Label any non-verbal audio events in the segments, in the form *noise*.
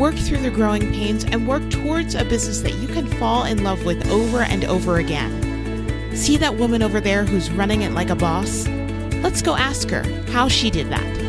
work through the growing pains, and work towards a business that you can fall in love with over and over again. See that woman over there who's running it like a boss? Let's go ask her how she did that.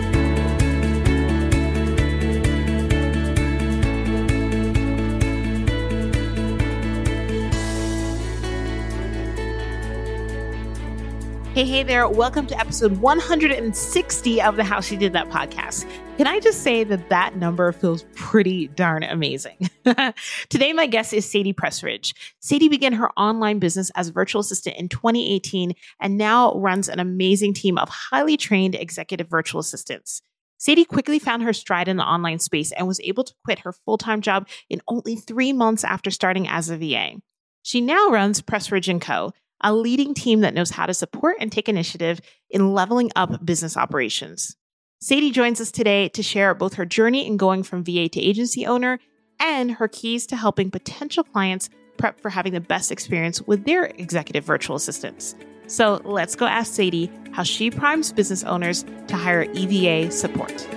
Hey, hey there. Welcome to episode 160 of the How She Did That podcast. Can I just say that that number feels pretty darn amazing? *laughs* Today, my guest is Sadie Prestridge. Sadie began her online business as a virtual assistant in 2018 and now runs an amazing team of highly trained executive virtual assistants. Sadie quickly found her stride in the online space and was able to quit her full time job in only three months after starting as a VA. She now runs Prestridge & Co., a leading team that knows how to support and take initiative in leveling up business operations. Sadie joins us today to share both her journey in going from VA to agency owner and her keys to helping potential clients prep for having the best experience with their executive virtual assistants. So let's go ask Sadie how she primes business owners to hire EVA support.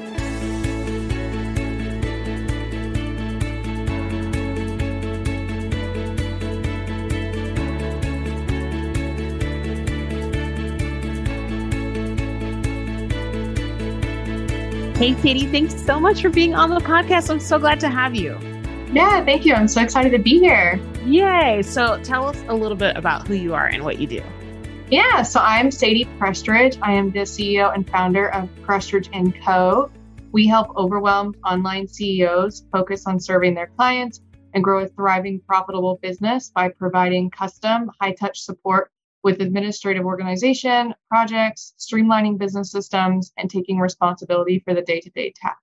Hey, Sadie, thanks so much for being on the podcast. I'm so glad to have you. Yeah, thank you. I'm so excited to be here. Yay. So tell us a little bit about who you are and what you do. Yeah, so I'm Sadie Prestridge. I am the CEO and founder of Prestridge & Co. We help overwhelmed online CEOs focus on serving their clients and grow a thriving, profitable business by providing custom, high touch support with administrative organization, projects, streamlining business systems, and taking responsibility for the day to day tasks.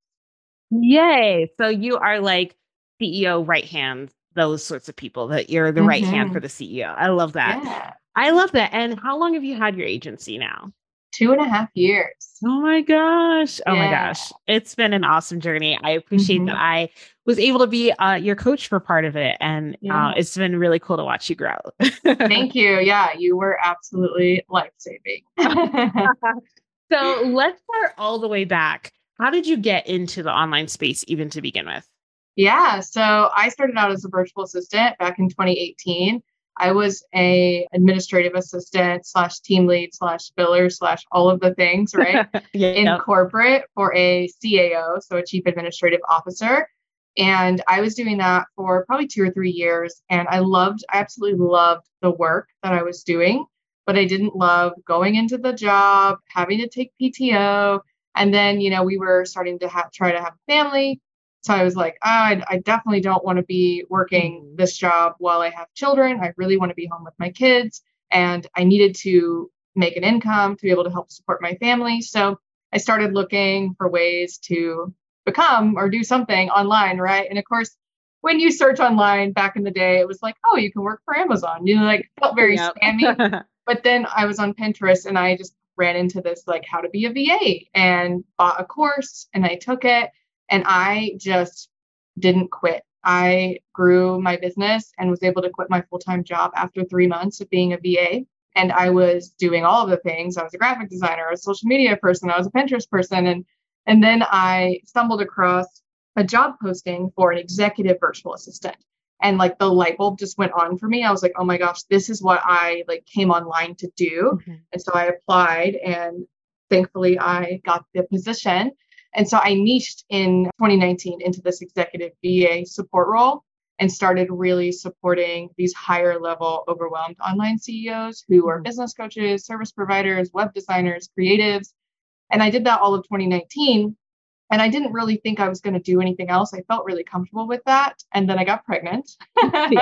Yay. So you are like CEO right hand, those sorts of people that you're the mm-hmm. right hand mm-hmm. for the CEO. I love that. Yeah. I love that. And how long have you had your agency now? Two and a half years. Oh my gosh. Oh yeah. my gosh. It's been an awesome journey. I appreciate mm-hmm. that I was able to be uh, your coach for part of it. And uh, yeah. uh, it's been really cool to watch you grow. Thank *laughs* you. Yeah, you were absolutely life saving. *laughs* so let's start all the way back. How did you get into the online space even to begin with? Yeah, so I started out as a virtual assistant back in 2018. I was a administrative assistant slash team lead slash biller slash all of the things, right? *laughs* yeah, in corporate for a CAO, so a chief administrative officer. And I was doing that for probably two or three years. And I loved, I absolutely loved the work that I was doing, but I didn't love going into the job, having to take PTO. And then, you know, we were starting to have, try to have family. So I was like, oh, I, I definitely don't want to be working mm-hmm. this job while I have children. I really want to be home with my kids. And I needed to make an income to be able to help support my family. So I started looking for ways to become or do something online, right? And of course, when you search online back in the day, it was like, oh, you can work for Amazon. You know, like felt very yep. spammy. *laughs* but then I was on Pinterest and I just ran into this like how to be a VA and bought a course and I took it and I just didn't quit. I grew my business and was able to quit my full time job after three months of being a VA. And I was doing all of the things. I was a graphic designer, a social media person, I was a Pinterest person. And, and then I stumbled across a job posting for an executive virtual assistant. And like the light bulb just went on for me. I was like, oh my gosh, this is what I like came online to do. Mm-hmm. And so I applied and thankfully I got the position and so I niched in 2019 into this executive VA support role and started really supporting these higher level overwhelmed online CEOs who are mm-hmm. business coaches, service providers, web designers, creatives. And I did that all of 2019. And I didn't really think I was going to do anything else. I felt really comfortable with that. And then I got pregnant *laughs* and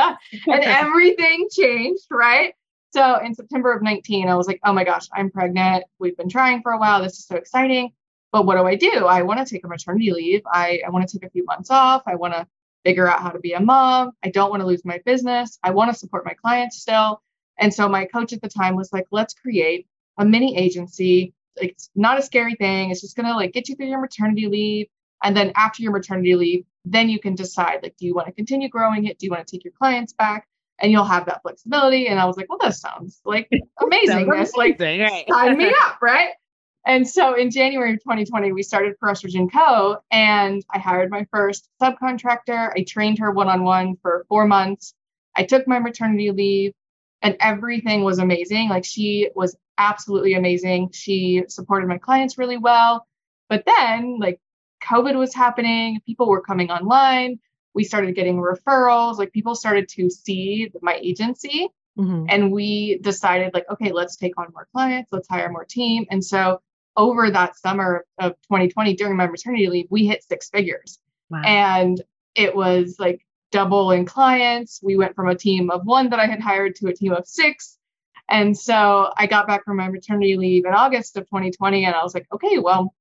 everything changed, right? So in September of 19, I was like, oh my gosh, I'm pregnant. We've been trying for a while. This is so exciting. But what do I do? I want to take a maternity leave. I, I want to take a few months off. I want to figure out how to be a mom. I don't want to lose my business. I want to support my clients still. And so my coach at the time was like, let's create a mini agency. It's not a scary thing. It's just going to like get you through your maternity leave. And then after your maternity leave, then you can decide like, do you want to continue growing it? Do you want to take your clients back? And you'll have that flexibility. And I was like, well, that sounds like *laughs* amazing. That's like, right. sign me up, right? And so in January of 2020, we started Prestridge & Co. And I hired my first subcontractor. I trained her one on one for four months. I took my maternity leave and everything was amazing. Like she was absolutely amazing. She supported my clients really well. But then, like, COVID was happening, people were coming online. We started getting referrals. Like, people started to see my agency. Mm-hmm. And we decided, like, okay, let's take on more clients, let's hire more team. And so, over that summer of 2020, during my maternity leave, we hit six figures. Wow. And it was like double in clients. We went from a team of one that I had hired to a team of six. And so I got back from my maternity leave in August of 2020, and I was like, okay, well,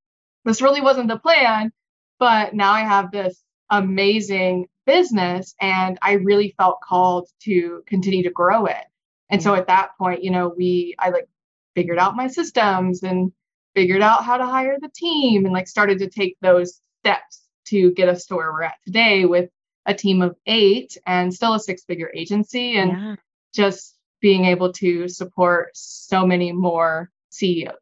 this really wasn't the plan, but now I have this amazing business, and I really felt called to continue to grow it. And so at that point, you know, we, I like figured out my systems and figured out how to hire the team and like started to take those steps to get us to where we're at today with a team of eight and still a six figure agency and yeah. just being able to support so many more CEOs.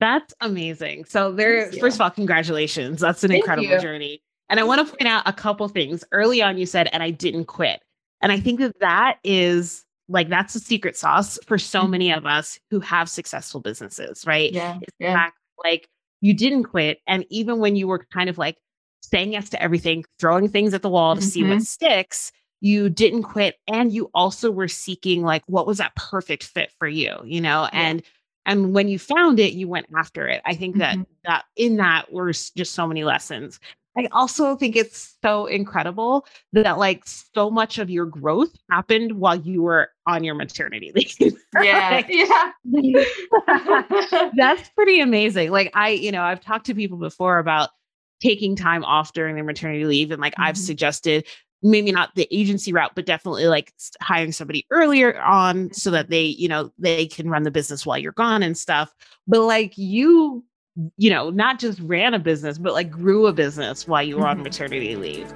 That's amazing. So there first of all congratulations. That's an Thank incredible you. journey. And I want to point out a couple things. Early on you said and I didn't quit. And I think that that is like that's the secret sauce for so mm-hmm. many of us who have successful businesses, right? Yeah. yeah. Fact, like you didn't quit and even when you were kind of like saying yes to everything, throwing things at the wall to mm-hmm. see what mm-hmm. sticks. You didn't quit and you also were seeking like what was that perfect fit for you, you know? Yeah. And and when you found it, you went after it. I think that mm-hmm. that in that were just so many lessons. I also think it's so incredible that like so much of your growth happened while you were on your maternity *laughs* leave. Yeah. yeah. *laughs* That's pretty amazing. Like I, you know, I've talked to people before about taking time off during their maternity leave. And like mm-hmm. I've suggested maybe not the agency route, but definitely like hiring somebody earlier on so that they, you know, they can run the business while you're gone and stuff. But like you, you know, not just ran a business, but like grew a business while you were on mm-hmm. maternity leave.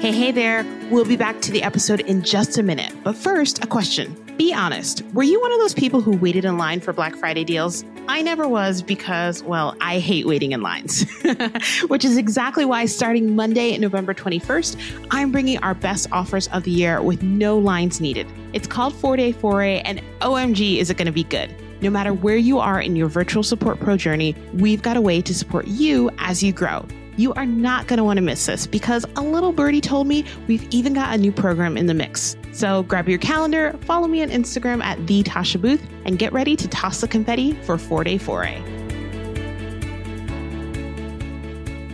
Hey, hey there. We'll be back to the episode in just a minute. But first, a question. Be honest. Were you one of those people who waited in line for Black Friday deals? I never was because, well, I hate waiting in lines, *laughs* which is exactly why starting Monday, November 21st, I'm bringing our best offers of the year with no lines needed. It's called 4 Day Foray, and OMG, is it going to be good? No matter where you are in your virtual support pro journey, we've got a way to support you as you grow. You are not going to want to miss this because a little birdie told me we've even got a new program in the mix. So grab your calendar, follow me on Instagram at the Tasha Booth, and get ready to toss the confetti for four day foray.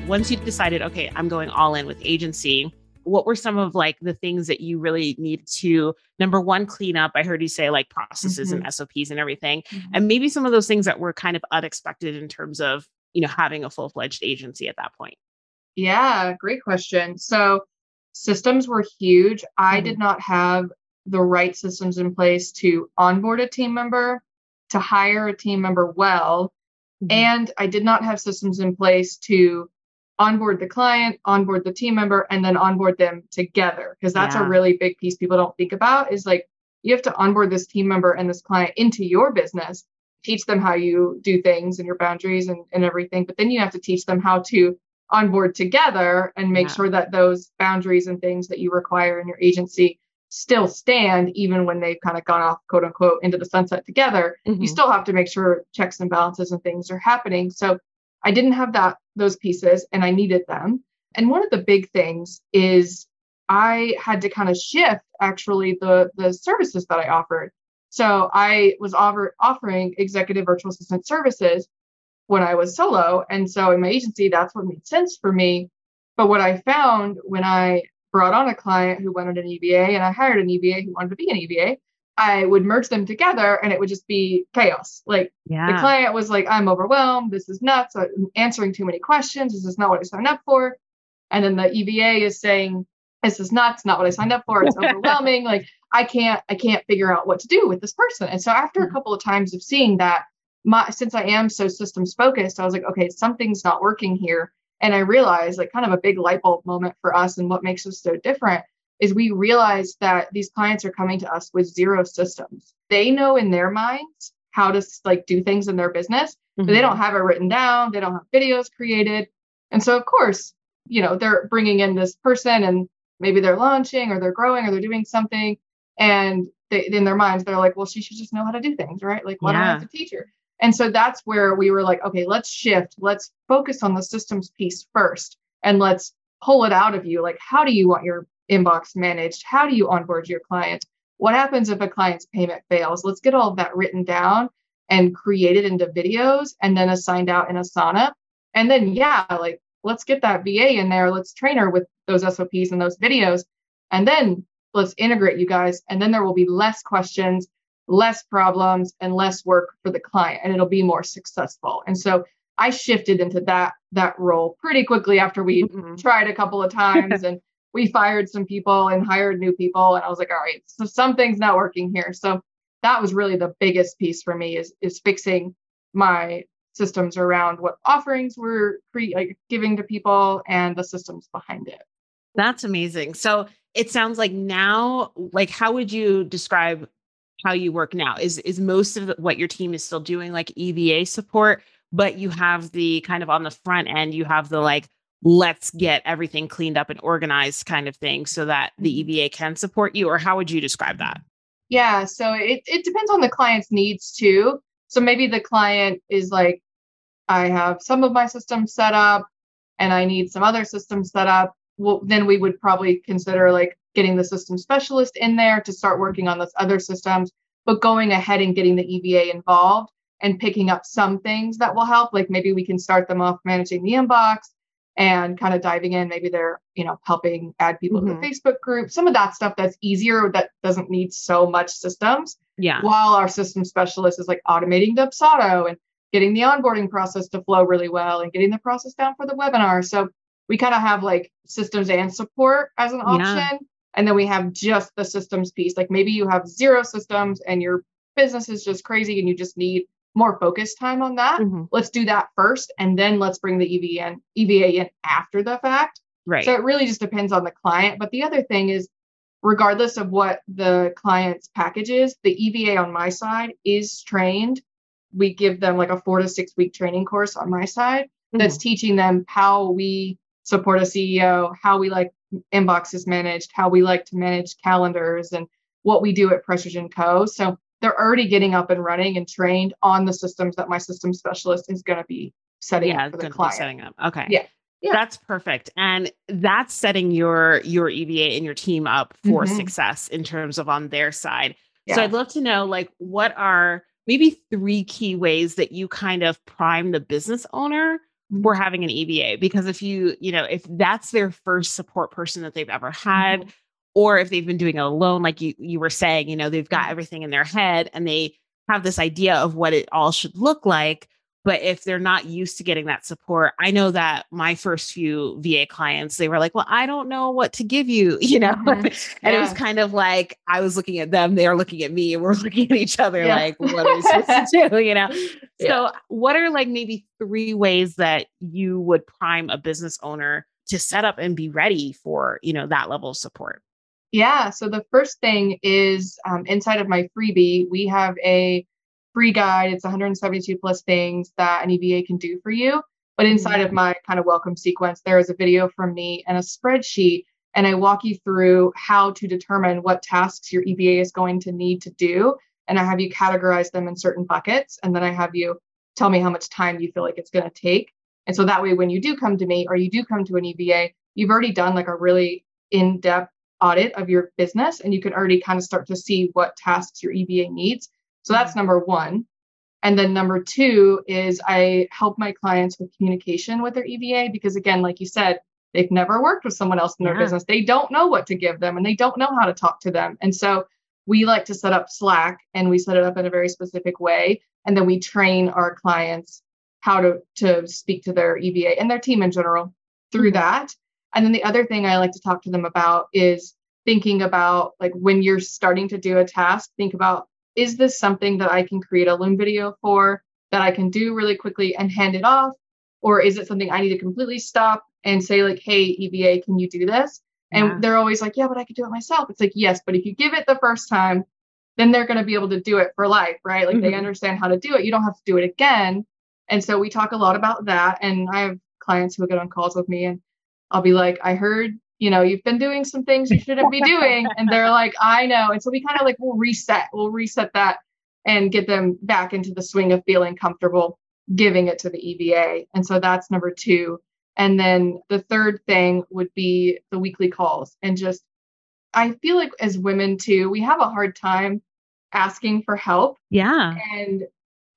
Once you've decided, okay, I'm going all in with agency, what were some of like the things that you really need to number one clean up i heard you say like processes mm-hmm. and sops and everything mm-hmm. and maybe some of those things that were kind of unexpected in terms of you know having a full-fledged agency at that point yeah great question so systems were huge i mm-hmm. did not have the right systems in place to onboard a team member to hire a team member well mm-hmm. and i did not have systems in place to onboard the client onboard the team member and then onboard them together because that's yeah. a really big piece people don't think about is like you have to onboard this team member and this client into your business teach them how you do things and your boundaries and, and everything. But then you have to teach them how to onboard together and make yeah. sure that those boundaries and things that you require in your agency still stand even when they've kind of gone off quote unquote into the sunset together mm-hmm. you still have to make sure checks and balances and things are happening so i didn't have that those pieces and i needed them and one of the big things is i had to kind of shift actually the the services that i offered so I was offer, offering executive virtual assistant services when I was solo. And so in my agency, that's what made sense for me. But what I found when I brought on a client who wanted an EVA and I hired an EVA who wanted to be an EVA, I would merge them together and it would just be chaos. Like yeah. the client was like, I'm overwhelmed. This is nuts. I'm answering too many questions. This is not what I signed up for. And then the EVA is saying, this is nuts, not what I signed up for. It's *laughs* overwhelming. like I can't I can't figure out what to do with this person. And so after a mm-hmm. couple of times of seeing that, my since I am so systems focused, I was like, okay, something's not working here. And I realized like kind of a big light bulb moment for us and what makes us so different is we realize that these clients are coming to us with zero systems. They know in their minds how to like do things in their business, mm-hmm. but they mm-hmm. don't have it written down. They don't have videos created. And so of course, you know, they're bringing in this person and maybe they're launching or they're growing or they're doing something and they, in their minds they're like well she should just know how to do things right like why yeah. do i have to teach her and so that's where we were like okay let's shift let's focus on the systems piece first and let's pull it out of you like how do you want your inbox managed how do you onboard your clients? What happens if a client's payment fails? Let's get all of that written down and created into videos and then assigned out in asana. And then yeah like let's get that va in there. Let's train her with those sops and those videos. And then let's integrate you guys. And then there will be less questions less problems and less work for the client and it'll be more successful. And so i shifted into that that role pretty quickly after we mm-hmm. tried a couple of times *laughs* and we fired some people and hired new people and i was like all right so something's not working here. So that was really the biggest piece for me is is fixing my systems around what offerings we're cre- like, giving to people and the systems behind it. That's amazing. So it sounds like now like how would you describe how you work now? Is is most of what your team is still doing like eva support but you have the kind of on the front end you have the like let's get everything cleaned up and organized kind of thing so that the mm-hmm. eva can support you or how would you describe that yeah so it, it depends on the client's needs too so maybe the client is like i have some of my systems set up and i need some other systems set up well, then we would probably consider like getting the system specialist in there to start working on those other systems, but going ahead and getting the EVA involved and picking up some things that will help. Like maybe we can start them off managing the inbox and kind of diving in. Maybe they're, you know, helping add people mm-hmm. to the mm-hmm. Facebook group, some of that stuff that's easier that doesn't need so much systems. Yeah. While our system specialist is like automating Dubsado and getting the onboarding process to flow really well and getting the process down for the webinar. So we kind of have like systems and support as an option. Yeah. And then we have just the systems piece. Like maybe you have zero systems and your business is just crazy and you just need more focus time on that. Mm-hmm. Let's do that first. And then let's bring the EVA in, EVA in after the fact. Right. So it really just depends on the client. But the other thing is, regardless of what the client's package is, the EVA on my side is trained. We give them like a four to six week training course on my side mm-hmm. that's teaching them how we support a CEO, how we like inboxes managed, how we like to manage calendars, and what we do at Prestridge & Co. So they're already getting up and running and trained on the systems that my system specialist is going to be setting yeah, up for the client. setting up. Okay. Yeah. Yeah. That's perfect. And that's setting your your EVA and your team up for mm-hmm. success in terms of on their side. Yeah. So I'd love to know like what are maybe three key ways that you kind of prime the business owner we're having an EVA because if you, you know, if that's their first support person that they've ever had, mm-hmm. Or if they've been doing it alone, like you you were saying, you know, they've got everything in their head and they have this idea of what it all should look like. But if they're not used to getting that support, I know that my first few VA clients, they were like, Well, I don't know what to give you, *laughs* you know? Mm-hmm. *laughs* and yeah. it was kind of like I was looking at them, they were looking at me, and we're *laughs* looking at each other yeah. like, what are we supposed to do? You know? Yeah. So, what are like maybe three ways that you would prime a business owner to set up and be ready for, you know, that level of support? Yeah. So the first thing is um, inside of my freebie, we have a free guide. It's 172 plus things that an EVA can do for you. But inside of mm-hmm. my kind of welcome sequence, there is a video from me and a spreadsheet. And I walk you through how to determine what tasks your EVA is going to need to do. And I have you categorize them in certain buckets. And then I have you tell me how much time you feel like it's going to take. And so that way, when you do come to me or you do come to an EVA, you've already done like a really in depth audit of your business and you can already kind of start to see what tasks your EVA needs. So that's number one. And then number two is I help my clients with communication with their EVA because, again, like you said, they've never worked with someone else in their yeah. business. They don't know what to give them and they don't know how to talk to them. And so we like to set up Slack and we set it up in a very specific way. And then we train our clients how to, to speak to their EVA and their team in general through mm-hmm. that. And then the other thing I like to talk to them about is thinking about like when you're starting to do a task, think about is this something that I can create a Loom video for that I can do really quickly and hand it off? Or is it something I need to completely stop and say, like, hey, EVA, can you do this? And yeah. they're always like, yeah, but I could do it myself. It's like, yes, but if you give it the first time, then they're going to be able to do it for life, right? Like mm-hmm. they understand how to do it. You don't have to do it again. And so we talk a lot about that. And I have clients who get on calls with me and I'll be like, I heard, you know, you've been doing some things you shouldn't be doing. *laughs* And they're like, I know. And so we kind of like, we'll reset, we'll reset that and get them back into the swing of feeling comfortable giving it to the EVA. And so that's number two. And then the third thing would be the weekly calls and just I feel like as women too, we have a hard time asking for help. Yeah. And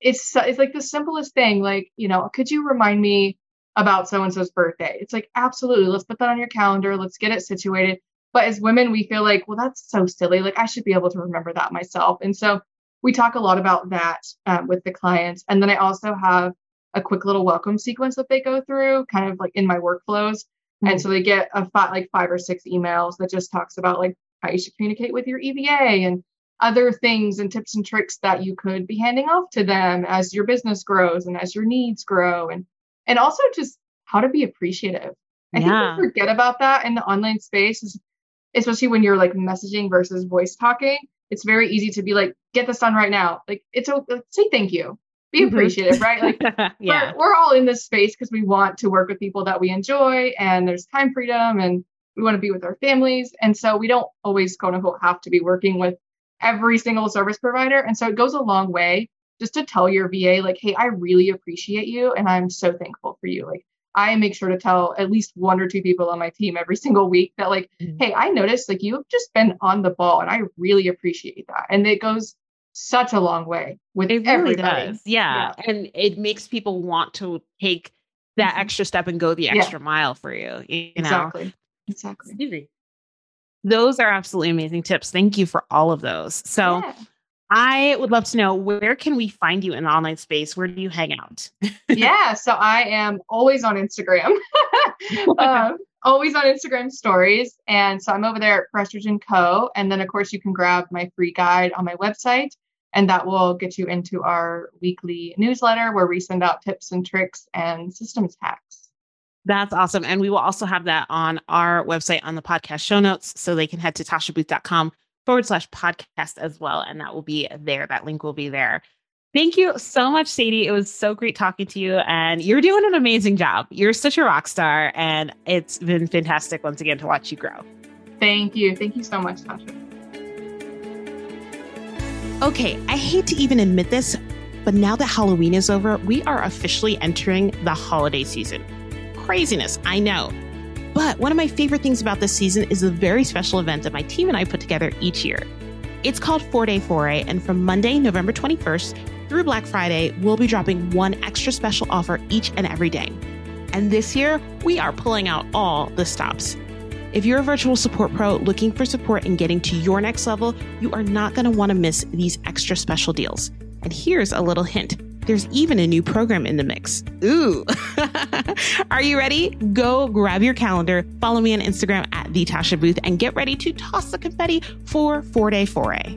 it's it's like the simplest thing like, you know, could you remind me about so and so's birthday? It's like absolutely, let's put that on your calendar, let's get it situated. But as women, we feel like, well, that's so silly. Like I should be able to remember that myself. And so we talk a lot about that um, with the clients. And then I also have a quick little welcome sequence that they go through, kind of like in my workflows. Mm-hmm. And so they get a five, like five or six emails that just talks about like how you should communicate with your EVA and other things and tips and tricks that you could be handing off to them as your business grows and as your needs grow and and also just how to be appreciative. I yeah. think we forget about that in the online space, especially when you're like messaging versus voice talking. It's very easy to be like, get this done right now. Like it's a say thank you be mm-hmm. appreciative, right? Like, *laughs* yeah, we're, we're all in this space because we want to work with people that we enjoy, and there's time freedom, and we want to be with our families, and so we don't always quote unquote have to be working with every single service provider, and so it goes a long way just to tell your VA like, hey, I really appreciate you, and I'm so thankful for you. Like, I make sure to tell at least one or two people on my team every *laughs* single week that like, mm-hmm. hey, I noticed like you've just been on the ball, and I really appreciate that, and it goes such a long way with it really everybody. Does. Yeah. yeah. And it makes people want to take that mm-hmm. extra step and go the extra yeah. mile for you. you exactly. Know? Exactly. Those are absolutely amazing tips. Thank you for all of those. So yeah. I would love to know where can we find you in the online space? Where do you hang out? *laughs* yeah, so I am always on Instagram. *laughs* um, always on Instagram stories. And so I'm over there at Prestridge & Co. And then, of course, you can grab my free guide on my website, and that will get you into our weekly newsletter where we send out tips and tricks and systems hacks. That's awesome. And we will also have that on our website on the podcast show notes. So they can head to tashabooth.com forward slash podcast as well. And that will be there. That link will be there. Thank you so much, Sadie. It was so great talking to you, and you're doing an amazing job. You're such a rock star, and it's been fantastic once again to watch you grow. Thank you. Thank you so much, Tasha. Okay, I hate to even admit this, but now that Halloween is over, we are officially entering the holiday season. Craziness, I know. But one of my favorite things about this season is the very special event that my team and I put together each year. It's called 4 Day Foray, and from Monday, November 21st through Black Friday, we'll be dropping one extra special offer each and every day. And this year, we are pulling out all the stops. If you're a virtual support pro looking for support in getting to your next level, you are not going to want to miss these extra special deals. And here's a little hint there's even a new program in the mix. Ooh. *laughs* Are you ready? Go grab your calendar, follow me on Instagram at the Tasha Booth, and get ready to toss the confetti for four day foray.